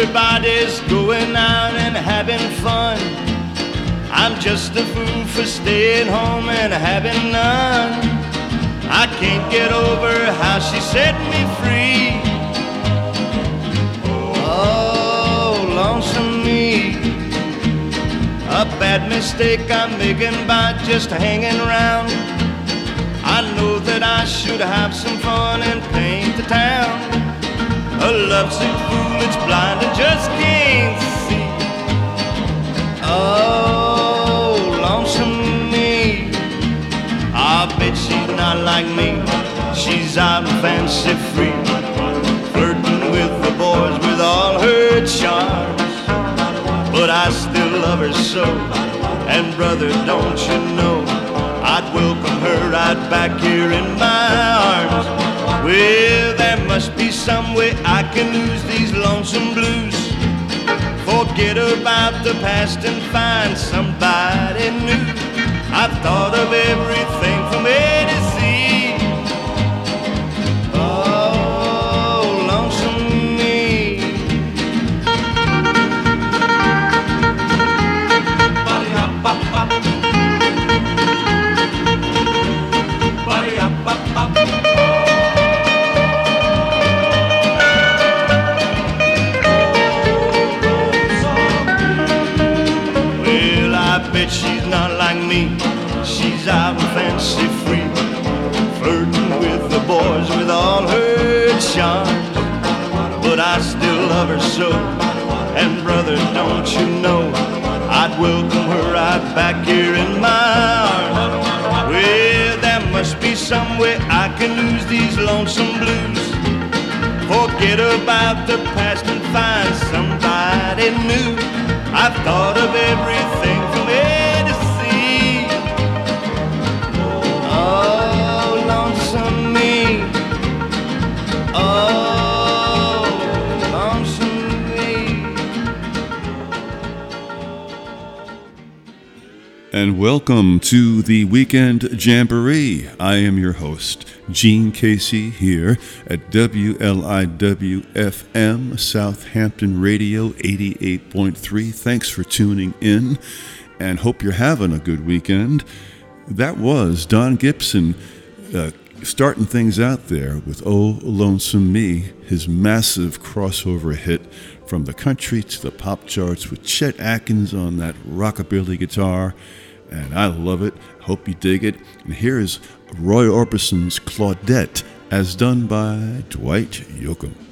Everybody's going out and having fun. I'm just a fool for staying home and having none. I can't get over how she set me free. Oh, lonesome me. A bad mistake I'm making by just hanging around. I know that I should have some fun and paint the town. A lovesick fool that's blind and just can't see. Oh, lonesome me. I bet she's not like me. She's out fancy free. Flirting with the boys with all her charms. But I still love her so. And brother, don't you know? I'd welcome her right back here in my arms. Well, there must be some way I can lose these lonesome blues. Forget about the past and find somebody new. I've thought of everything from A she's not like me. She's out and fancy free, flirting with the boys with all her charms. But I still love her so. And brother, don't you know, I'd welcome her right back here in my arms. Well, there must be some way I can lose these lonesome blues. Forget about the past and find somebody new. I've thought of everything from A And welcome to the Weekend Jamboree. I am your host, Gene Casey, here at WLIW FM Southampton Radio 88.3. Thanks for tuning in and hope you're having a good weekend. That was Don Gibson uh, starting things out there with Oh Lonesome Me, his massive crossover hit from the country to the pop charts with Chet Atkins on that rockabilly guitar. And I love it. Hope you dig it. And here is Roy Orbison's Claudette, as done by Dwight Yoakam.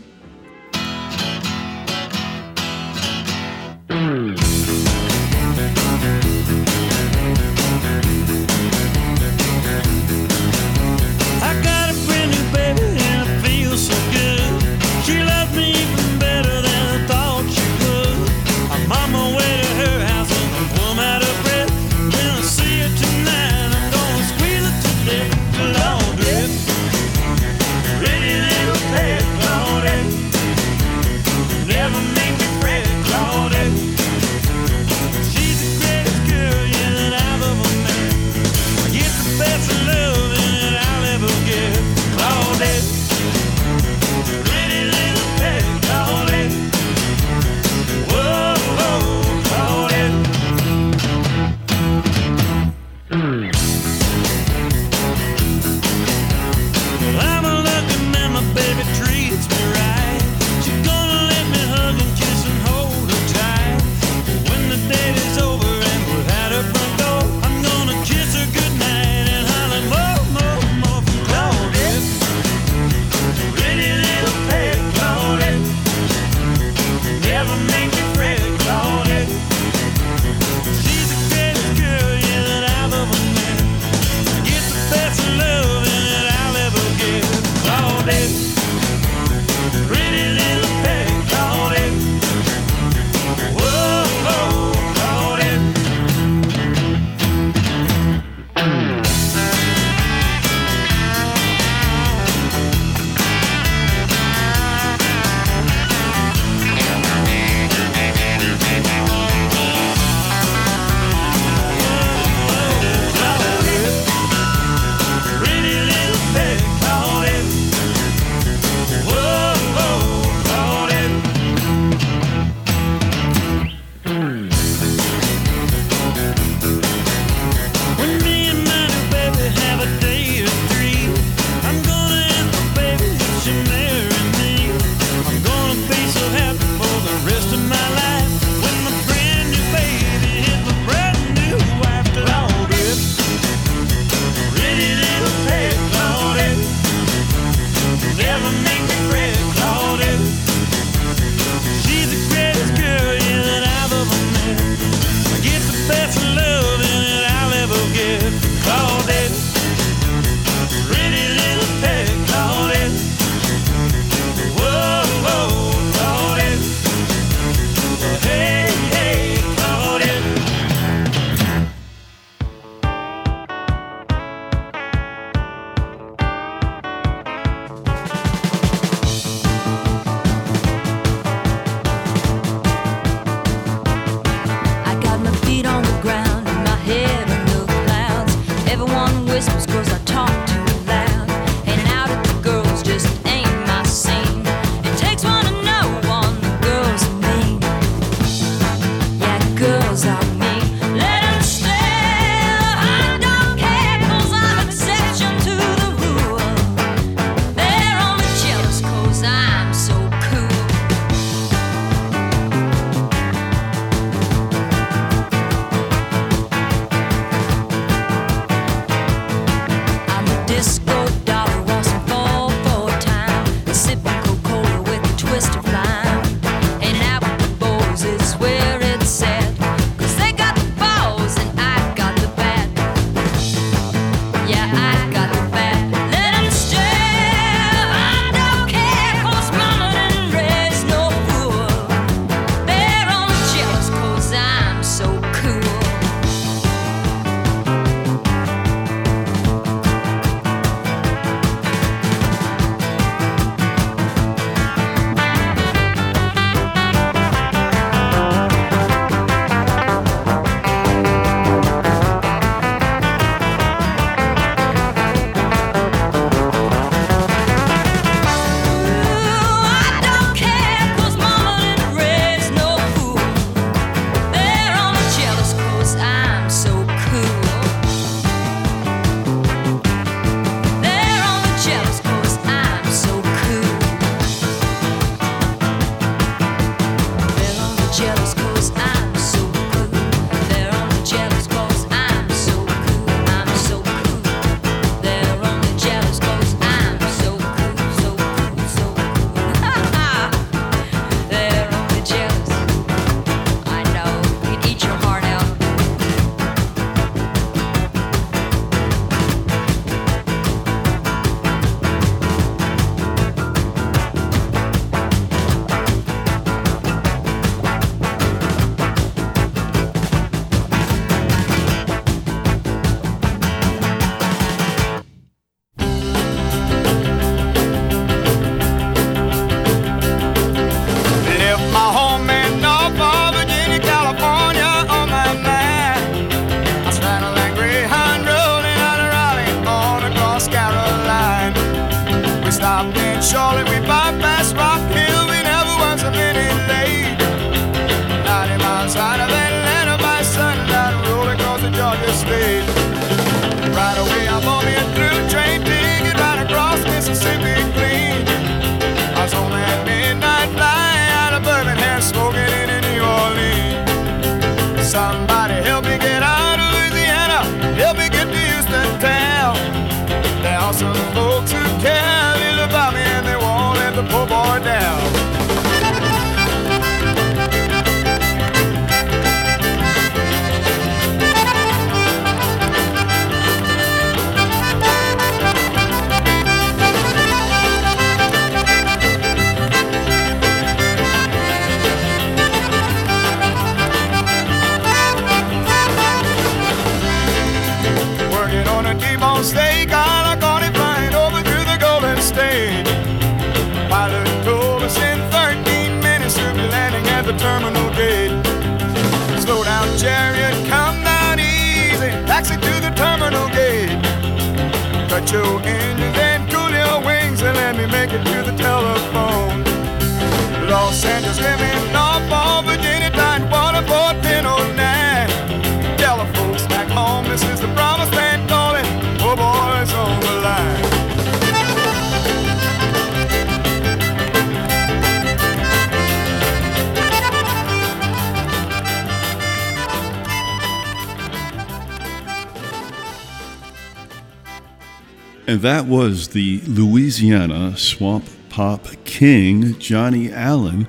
And that was the Louisiana Swamp Pop King, Johnnie Allan,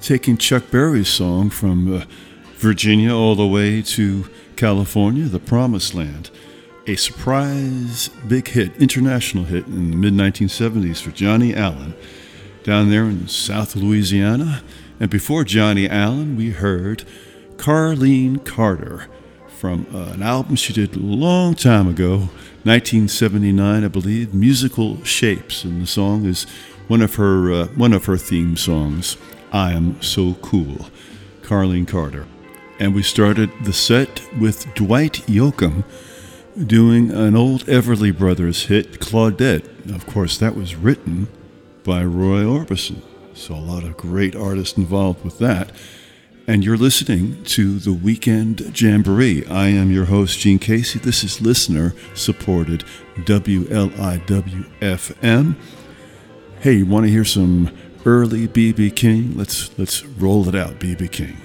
taking Chuck Berry's song from uh, Virginia all the way to California, the Promised Land. A surprise big hit, international hit in the mid 1970s for Johnnie Allan down there in South Louisiana. And before Johnnie Allan, we heard Carlene Carter from uh, an album she did a long time ago, 1979, I believe, Musical Shapes, and the song is one of her uh, one of her theme songs. I am so cool, Carlene Carter, and we started the set with Dwight Yoakam doing an old Everly Brothers hit, Claudette. Of course, that was written by Roy Orbison, so a lot of great artists involved with that and you're listening to the Weekend Jamboree. I am your host, Gene Casey. This is listener supported WLIWFM. Hey, you want to hear some early BB King? Let's let's roll it out, BB King.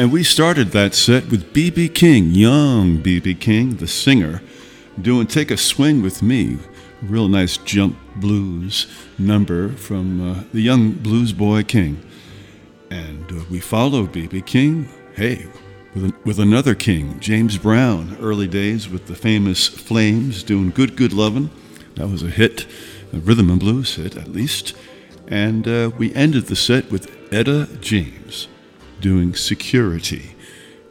And we started that set with B.B. King, young B.B. King, the singer, doing Take a Swing with Me. Real nice jump blues number from uh, the young blues boy King. And uh, we followed B.B. King, hey, with, with another King, James Brown, early days with the famous Flames, doing Good Good Lovin'. That was a hit, a rhythm and blues hit at least. And uh, we ended the set with Etta James doing Security.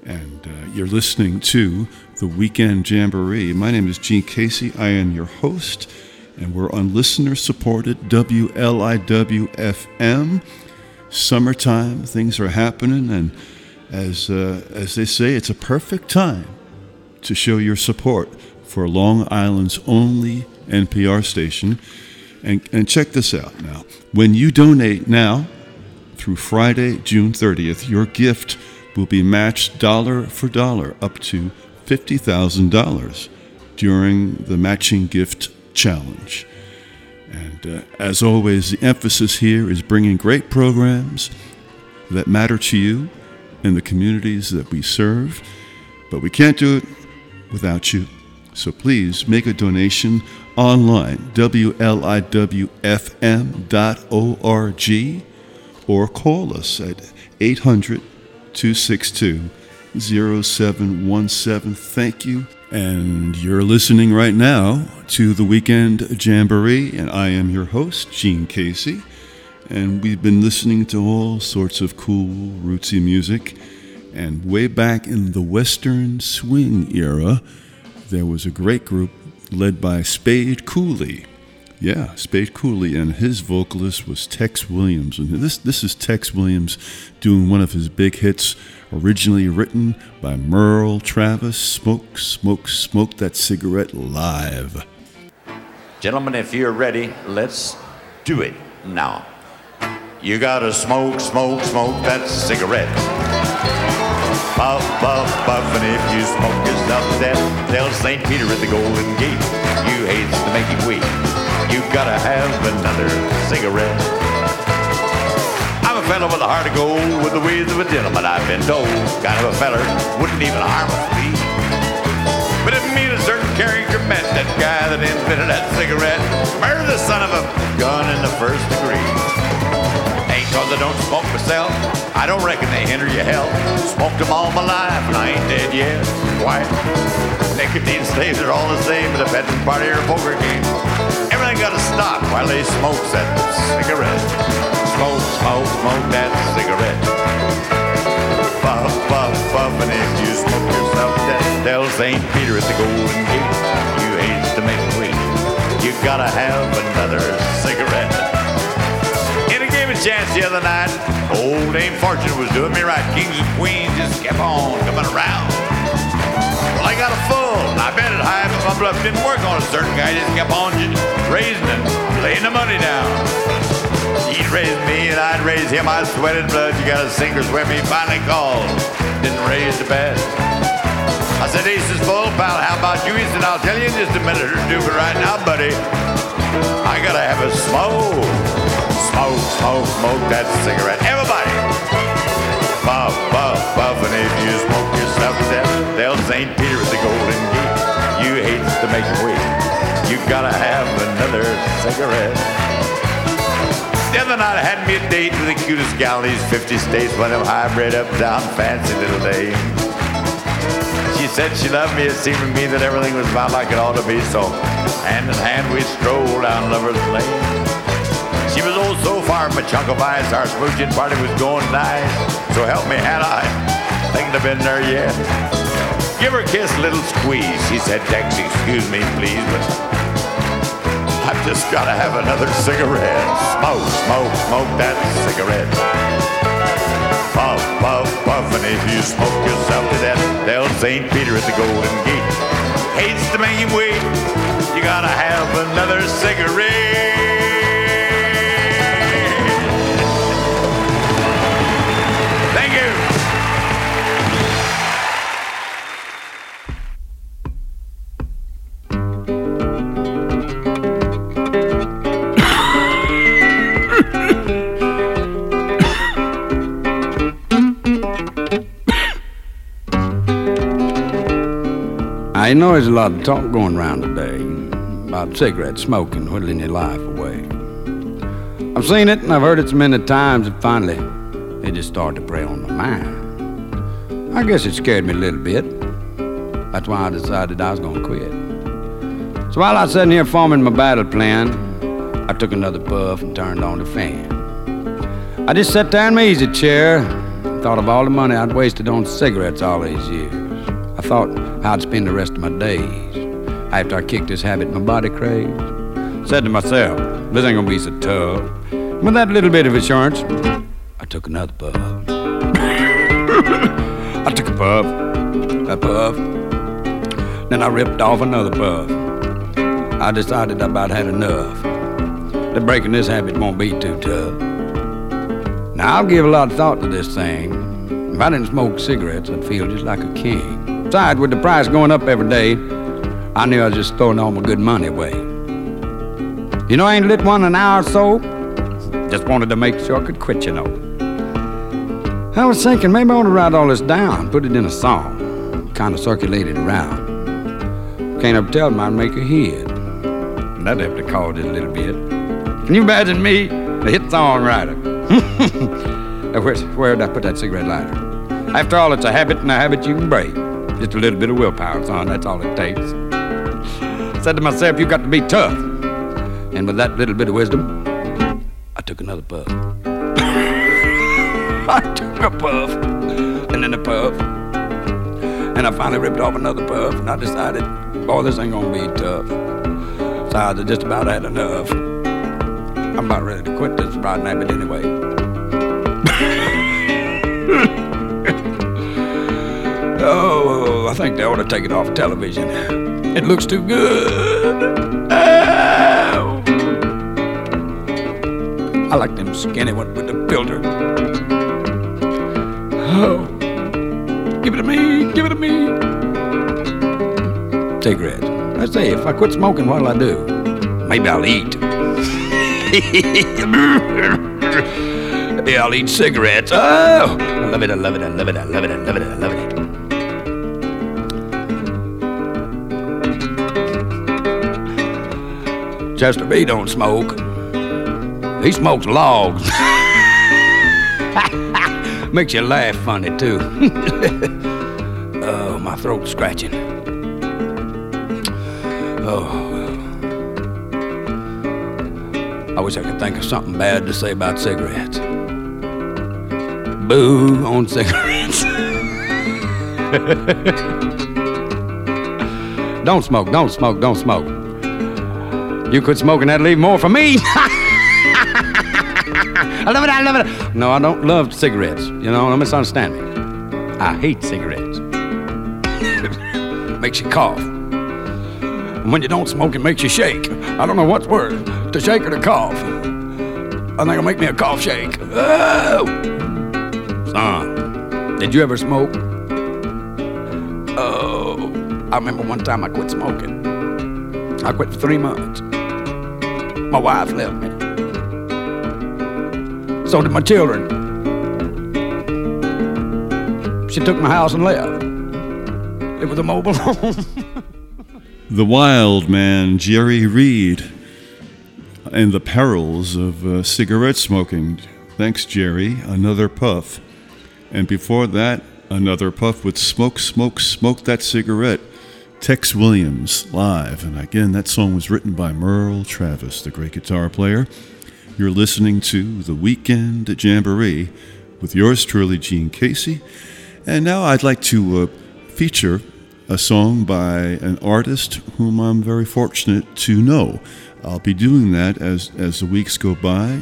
And uh, you're listening to the Weekend Jamboree. My name is Gene Casey. I am your host, and we're on listener supported WLIW FM. Summertime, things are happening, and as, uh, as they say, it's a perfect time to show your support for Long Island's only NPR station. And, and check this out now. When you donate now through Friday, June 30th, your gift will be matched dollar for dollar up to $50,000 during the matching gift challenge. And uh, as always, the emphasis here is bringing great programs that matter to you and the communities that we serve. But we can't do it without you. So please make a donation online, WLIWFM.org, or call us at 800 262 0717. Thank you. And you're listening right now to the Weekend Jamboree, and I am your host, Gene Casey. And we've been listening to all sorts of cool, rootsy music. And way back in the Western Swing era, there was a great group led by Spade Cooley. Yeah, Spade Cooley, and his vocalist was Tex Williams. And this, this is Tex Williams doing one of his big hits, originally written by Merle Travis Smoke, Smoke, Smoke That Cigarette Live. Gentlemen, if you're ready, let's do it now. You gotta smoke, smoke, smoke that cigarette. Puff, puff, puff, and if you smoke yourself to death, tell St. Peter at the Golden Gate, you hates to make him. You gotta have another cigarette. I'm a fellow with a heart of gold, with the ways of a gentleman, I've been told. Kind of a feller, wouldn't even harm a flea. But if me and a certain character met that guy that invented that cigarette, murder the son of a gun in the first degree. Ain't cause I don't smoke myself, I don't reckon they hinder your health. Smoked them all my life and I ain't dead yet. Why? Nicotine staves are all the same at a bedroom party or a poker game. Everything gotta stop while they smoke that cigarette. Smoke, smoke, smoke that cigarette. Puff, puff, puff, and if you smoke yourself to death, tell St. Peter at the Golden Gate, you hates to make wait. You gotta have another cigarette. And I gave a chance the other night. Old Dame Fortune was doing me right. Kings and queens just kept on bluff didn't work on a certain guy. Just kept on raising and laying the money down. He'd raise me and I'd raise him. I sweated blood. You got a sink or swim. He finally called. Didn't raise the bet. I said, Ace is full, pal. How about you? He said, I'll tell you in just a minute or two, but right now, buddy, I gotta have a smoke. Smoke, smoke, smoke that cigarette. Everybody! Puff, puff, puff, and if you smoke yourself to death, tell St. Peter at the you hates to make you wait. You gotta have another cigarette. The other night I had me a date with the cutest gal in these 50 states, one of them hybrid uptown fancy little dames. She said she loved me. It seemed to me that everything was about like it ought to be. So, hand in hand, we strolled down Lover's Lane. She was old so far a chunk of ice. Our smooching party was going nice. So help me, had I. Think I've been there yet. Give her a kiss, little squeeze. She said, Tex, excuse me, please, but I've just got to have another cigarette. Smoke, smoke, smoke that cigarette. Puff, puff, puff, and if you smoke yourself to death, tell St. Peter at the Golden Gate. Hates to make him wait. You gotta have another cigarette. You know there's a lot of talk going around today about cigarette smoking whittling your life away. I've seen it and I've heard it so many times that finally it just started to prey on my mind. I guess it scared me a little bit. That's why I decided I was gonna quit. So while I was sitting here forming my battle plan, I took another puff and turned on the fan. I just sat down in my easy chair and thought of all the money I'd wasted on cigarettes all these years. I thought I'd spend the rest of my days after I kicked this habit my body craved. Said to myself, this ain't gonna be so tough. With that little bit of assurance, I took another puff. I took a puff, a puff, then I ripped off another puff. I decided I about had enough. That breaking this habit won't be too tough. Now I'll give a lot of thought to this thing. If I didn't smoke cigarettes, I'd feel just like a king. Besides, with the price going up every day, I knew I was just throwing all my good money away. You know, I ain't lit one an hour or so. Just wanted to make sure I could quit, you know. I was thinking maybe I ought to write all this down, put it in a song, kind of circulate it around. Can't ever tell I'd make a hit. That'd have to call it a little bit. Can you imagine me, a hit songwriter? Where's, where'd I put that cigarette lighter? After all, it's a habit and a habit you can break. Just a little bit of willpower, son, that's all it takes. Said to myself, you've got to be tough. And with that little bit of wisdom, I took another puff. I took a puff, and then a puff. And I finally ripped off another puff, and I decided, boy, this ain't gonna be tough. So I just about had enough. I'm about ready to quit this rotten habit anyway. oh, I think they ought to take it off television. It looks too good. Ow. I like them skinny ones with the filter. Oh, give it to me, give it to me. Cigarettes. I say, if I quit smoking, what'll I do? Maybe I'll eat. yeah, I'll eat cigarettes. Oh, I love it, I love it, I love it, I love it, I love it, I love it. Chester B don't smoke. He smokes logs. Makes you laugh funny, too. oh, my throat's scratching. Oh. I wish I could think of something bad to say about cigarettes. Boo on cigarettes. don't smoke, don't smoke, don't smoke. You quit smoking, that'd leave more for me. I love it, I love it. No, I don't love cigarettes. You know, don't misunderstand me. I hate cigarettes. makes you cough. And when you don't smoke, it makes you shake. I don't know what's worse, to shake or to cough. I think it'll make me a cough shake. Oh! Son, did you ever smoke? Oh, I remember one time I quit smoking. I quit for three months. My wife left me. So did my children. She took my house and left. It was a mobile home. The wild man, Jerry Reed, and the perils of uh, cigarette smoking. Thanks, Jerry. Another puff. And before that, another puff with Smoke, Smoke, Smoke That Cigarette. Tex Williams live. And again, that song was written by Merle Travis, the great guitar player. You're listening to The Weekend at Jamboree with yours truly, Gene Casey. And now I'd like to uh, feature a song by an artist whom I'm very fortunate to know. I'll be doing that as, as the weeks go by.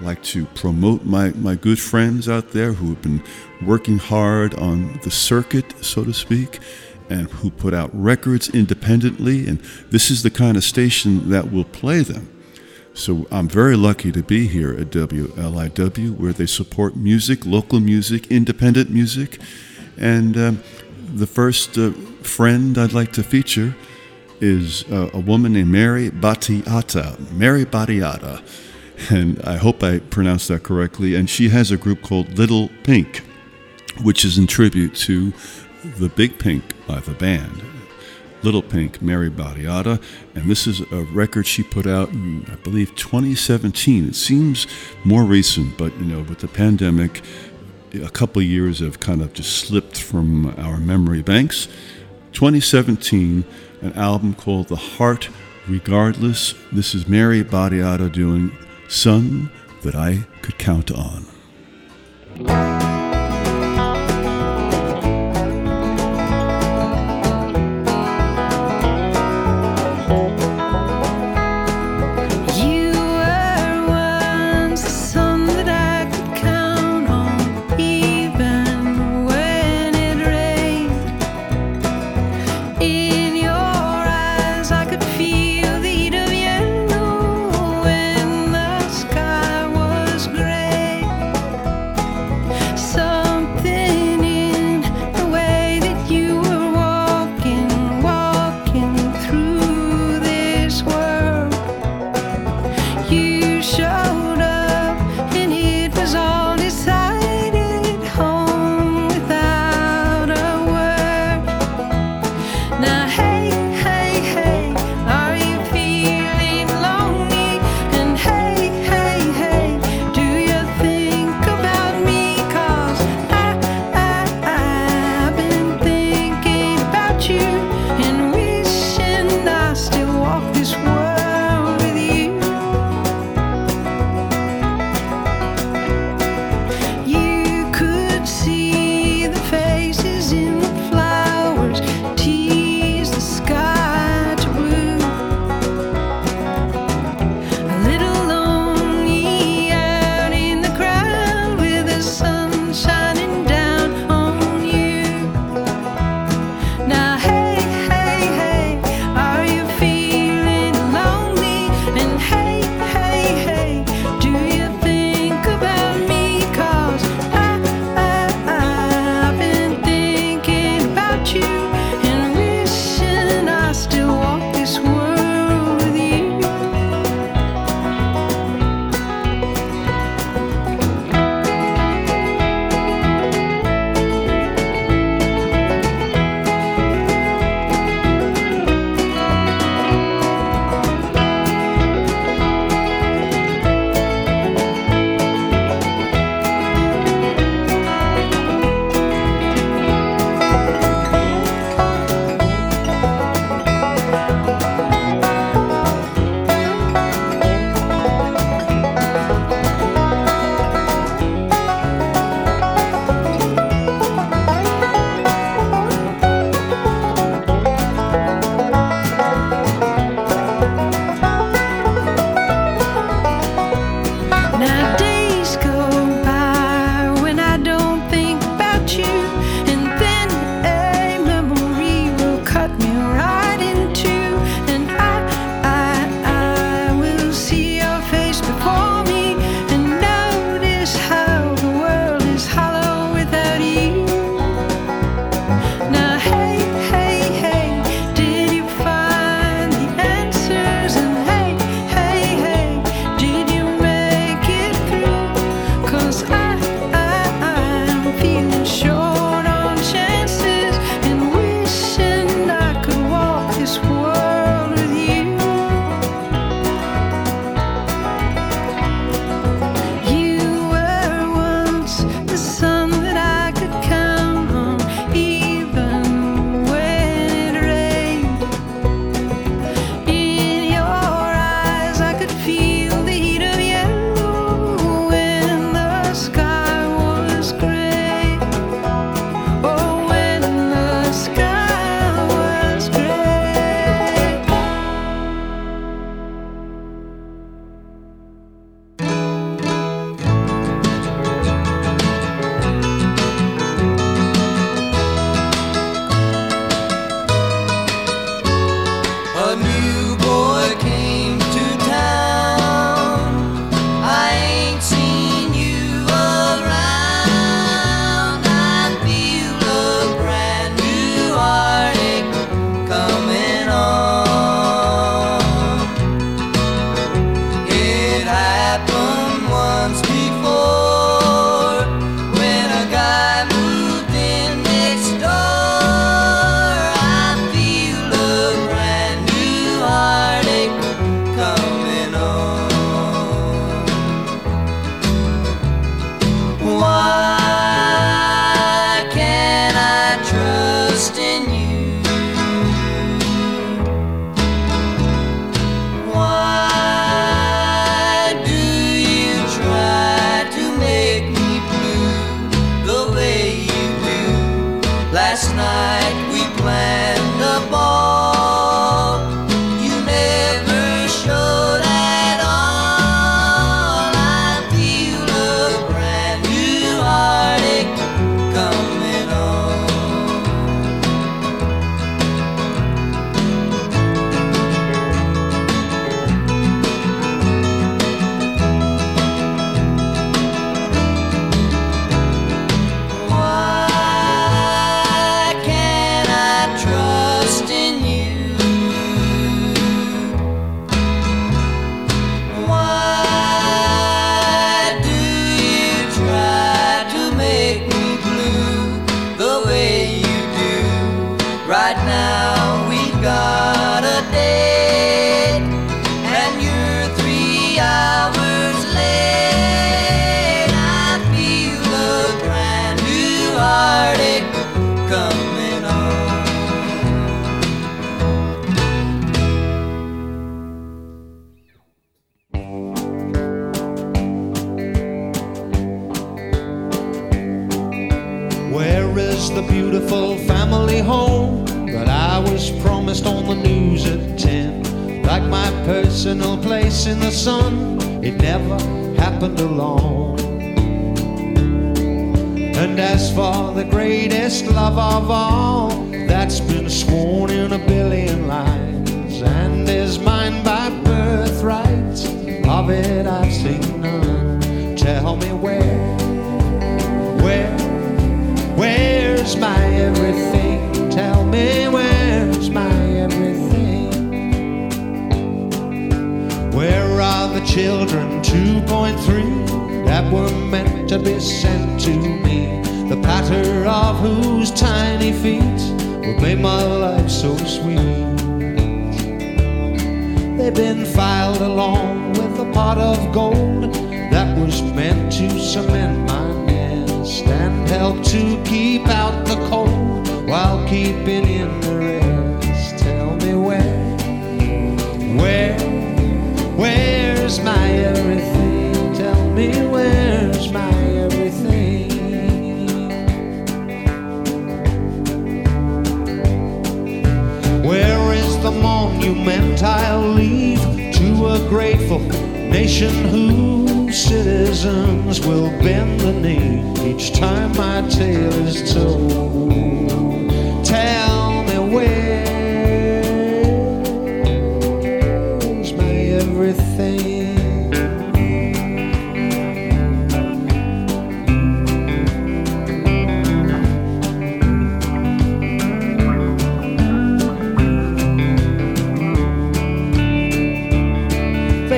I like to promote my, my good friends out there who have been working hard on the circuit, so to speak, and who put out records independently. And this is the kind of station that will play them. So I'm very lucky to be here at WLIW, where they support music, local music, independent music. And um, the first uh, friend I'd like to feature is uh, a woman named Mary Battiata. Mary Battiata. And I hope I pronounced that correctly. And she has a group called Little Pink, which is in tribute to the Big Pink by the band. Little Pink, Mary Battiata, and this is a record she put out in, I believe, 2017. It seems more recent, but you know, with the pandemic, a couple of years have kind of just slipped from our memory banks. 2017, an album called The Heart Regardless. This is Mary Battiata doing Sun That I Could Count On. In the sun, it never happened alone. And as for the greatest love of all, that's been sworn in a billion lines and is mine by birthright. Of it I've seen none. Tell me where, where, where's my everything? Tell me where's my everything? Where are the children 2.3 that were meant to be sent to me? The patter of whose tiny feet would make my life so sweet. They've been filed along with a pot of gold that was meant to cement my nest and help to keep out the cold while keeping in the rest. Tell me where, where, where's my everything? Tell me where's my everything? Where is the monument I'll leave to a grateful nation whose citizens will bend the knee each time my tale is told?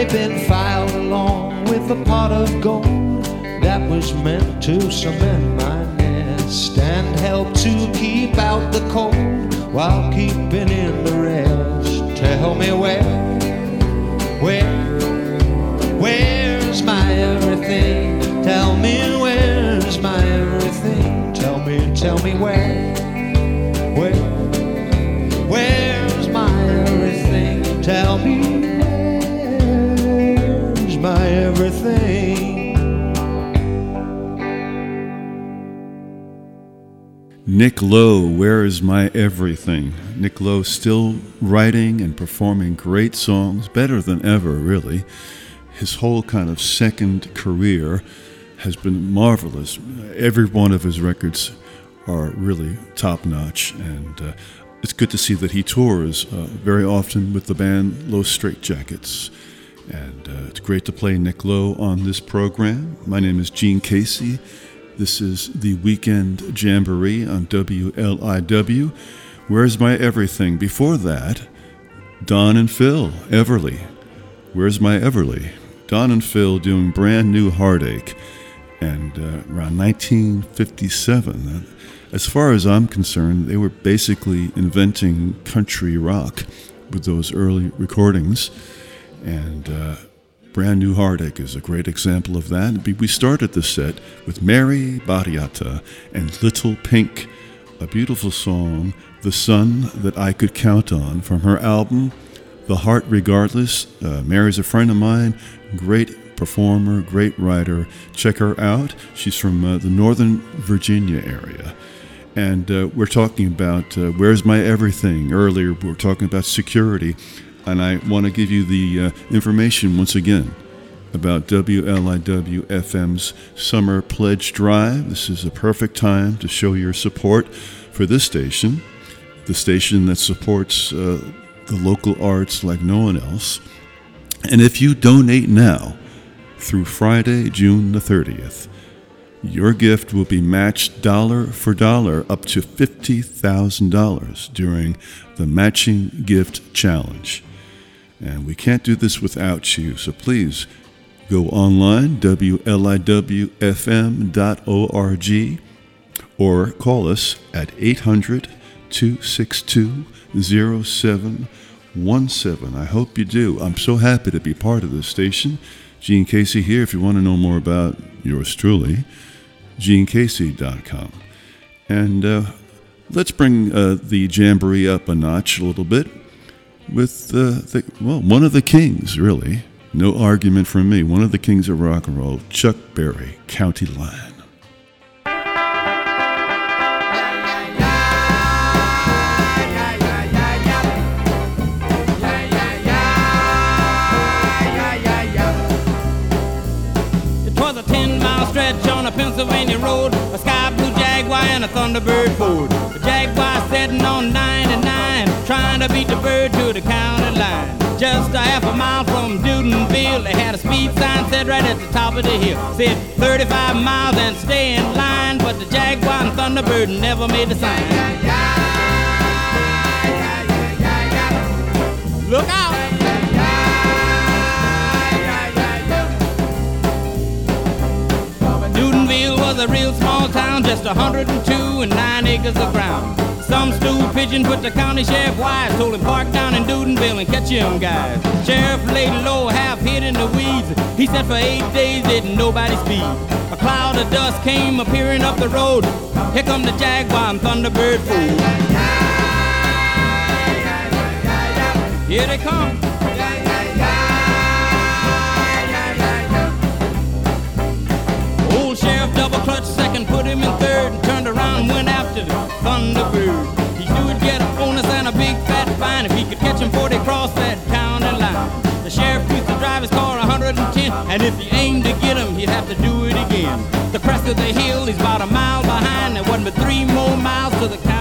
They've been filed along with a pot of gold that was meant to cement my nest and help to keep out the cold while keeping in the rest. Tell me where, where, where's my everything? Tell me where's my everything? Tell me, tell me where, Nick Lowe, Where is My Everything? Nick Lowe still writing and performing great songs, better than ever, really. His whole kind of second career has been marvelous. Every one of his records are really top notch, and uh, it's good to see that he tours uh, very often with the band Los Straitjackets. And uh, it's great to play Nick Lowe on this program. My name is Gene Casey. This is the Weekend Jamboree on WLIW. Where's My Everything? Before that, Don and Phil, Everly. Where's My Everly? Don and Phil doing brand new Heartache. And uh, around 1957, uh, as far as I'm concerned, they were basically inventing country rock with those early recordings. And uh, Brand New Heartache is a great example of that. We started the set with Mary Battiata and Little Pink, a beautiful song, The Sun That I Could Count On, from her album, The Heart Regardless. Uh, Mary's a friend of mine, great performer, great writer. Check her out. She's from uh, the Northern Virginia area. And uh, we're talking about uh, Where's My Everything? Earlier, we were talking about security. And I want to give you the uh, information once again about WLIW FM's Summer Pledge Drive. This is a perfect time to show your support for this station, the station that supports uh, the local arts like no one else. And if you donate now through Friday, June the 30th, your gift will be matched dollar for dollar up to $50,000 during the Matching Gift Challenge. And we can't do this without you, so please go online, WLIWFM.org, or call us at 800 262 0717. I hope you do. I'm so happy to be part of this station. Gene Casey here. If you want to know more about yours truly, genecasey.com. And uh, let's bring uh, the jamboree up a notch a little bit with the, the, well, one of the kings, really. No argument from me. One of the kings of rock and roll, Chuck Berry, County Line. stretch on a Pennsylvania road, a sky blue Jaguar and a Thunderbird Ford. A Jaguar sitting on nine trying to beat the bird to the county line. Just a half a mile from Dudenville, they had a speed sign set right at the top of the hill. Said 35 miles and stay in line, but the Jaguar and Thunderbird never made the sign. Look out! Newtonville was a real small town, just 102 and 9 acres of ground. Some stool pigeon put the county sheriff wise, told him park down in Newtonville and catch them guys. Sheriff laid low, half hid in the weeds. He said for eight days didn't nobody speed. A cloud of dust came appearing up the road. Here come the Jaguar and Thunderbird fool. Here they come. Old sheriff double clutched second, put him in third, around went after the Thunderbird. He knew he'd get a bonus and a big fat fine if he could catch him before they crossed that county line. The sheriff used to drive his car 110, and if he aimed to get him, he'd have to do it again. The crest of the hill, he's about a mile behind. There wasn't but three more miles to the county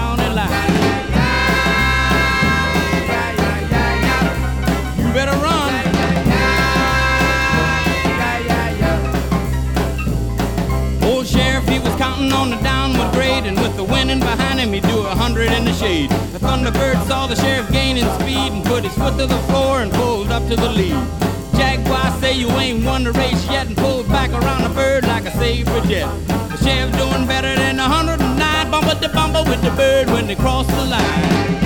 and winning behind him, he do a hundred in the shade. The Thunderbird saw the sheriff gaining speed and put his foot to the floor and pulled up to the lead. Jaguar say you ain't won the race yet and pulled back around the bird like a saber jet. The sheriff doing better than a 109, bumper to bumper with the bird when they cross the line.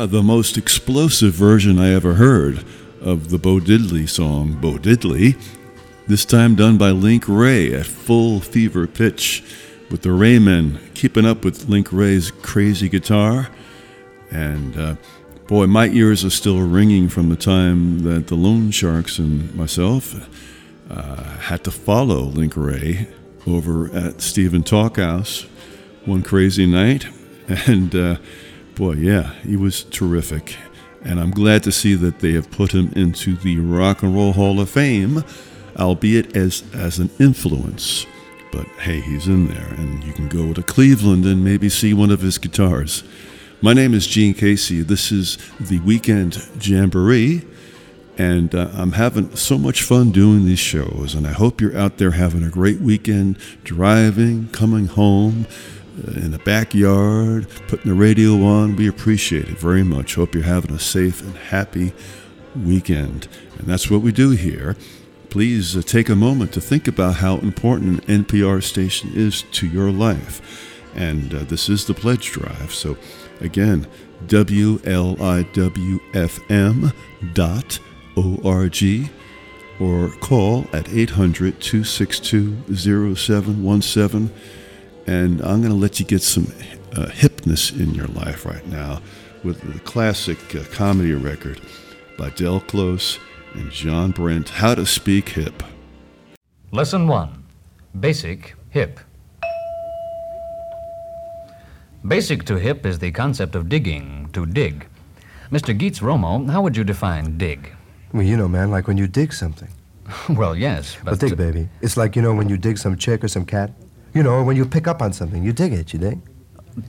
Uh, the most explosive version I ever heard of the Bo Diddley song, Bo Diddley, this time done by Link Wray at full fever pitch, with the Raymen keeping up with Link Wray's crazy guitar. And uh, boy, my ears are still ringing from the time that the Lone Sharks and myself uh, had to follow Link Wray over at Stephen Talkhouse one crazy night. And uh, boy, yeah, he was terrific. And I'm glad to see that they have put him into the Rock and Roll Hall of Fame, albeit as, as an influence. But hey, he's in there, and you can go to Cleveland and maybe see one of his guitars. My name is Gene Casey. This is the Weekend Jamboree, and uh, I'm having so much fun doing these shows. And I hope you're out there having a great weekend, driving, coming home, in the backyard, putting the radio on. We appreciate it very much. Hope you're having a safe and happy weekend. And that's what we do here. Please uh, take a moment to think about how important an NPR station is to your life. And uh, this is the pledge drive. So, again, WLIWFM.org or call at 800 262 0717. And I'm going to let you get some uh, hipness in your life right now with the classic uh, comedy record by Del Close and John Brent, How to Speak Hip. Lesson 1 Basic Hip. Basic to hip is the concept of digging, to dig. Mr. Geets Romo, how would you define dig? Well, you know, man, like when you dig something. well, yes, Well, but. dig, baby. It's like, you know, when you dig some chick or some cat. You know, when you pick up on something, you dig it, you dig?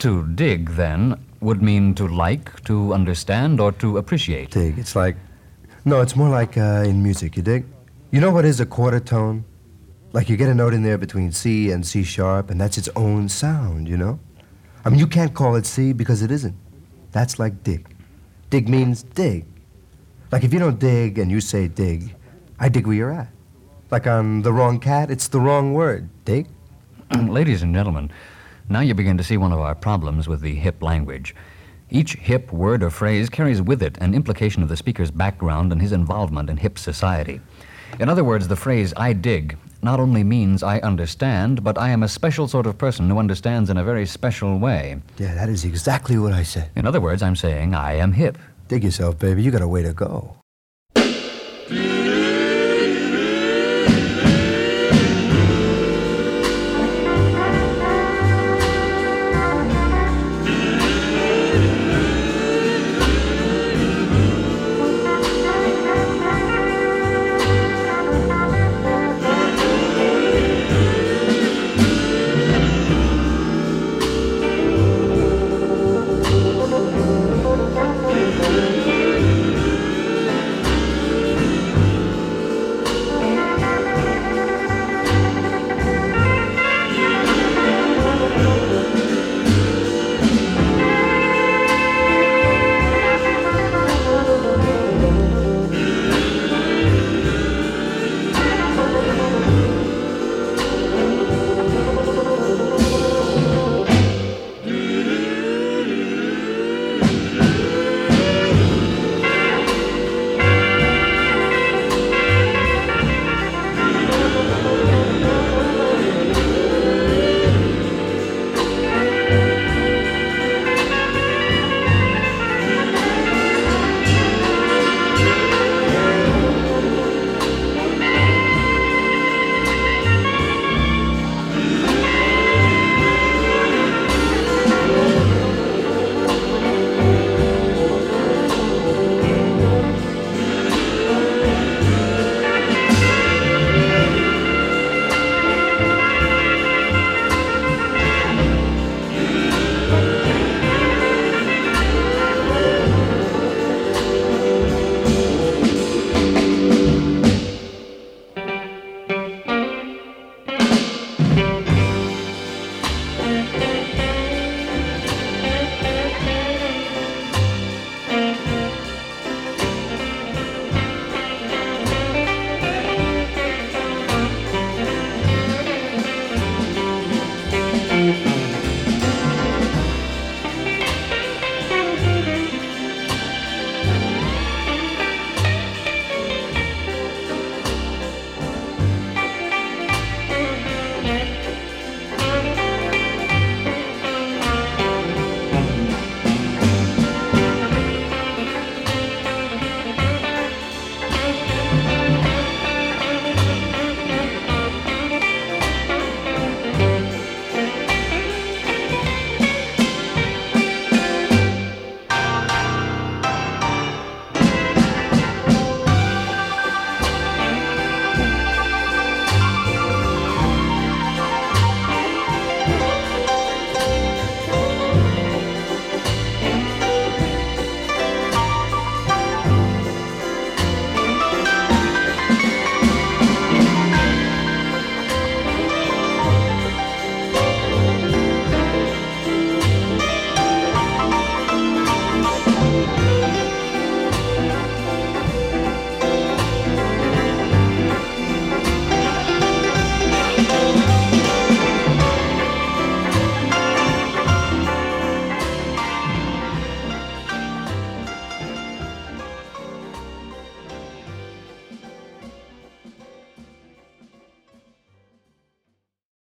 To dig, then, would mean to like, to understand, or to appreciate. Dig. It's like, no, it's more like uh, in music, you dig? You know what is a quarter tone? Like you get a note in there between C and C sharp, and that's its own sound, you know? I mean, you can't call it C because it isn't. That's like dig. Dig means dig. Like if you don't dig and you say dig, I dig where you're at. Like on the wrong cat, it's the wrong word. Dig? Mm. Ladies and gentlemen, now you begin to see one of our problems with the hip language. Each hip word or phrase carries with it an implication of the speaker's background and his involvement in hip society. In other words, the phrase I dig not only means I understand, but I am a special sort of person who understands in a very special way. Yeah, that is exactly what I said. In other words, I'm saying I am hip. Dig yourself, baby. You got a way to go.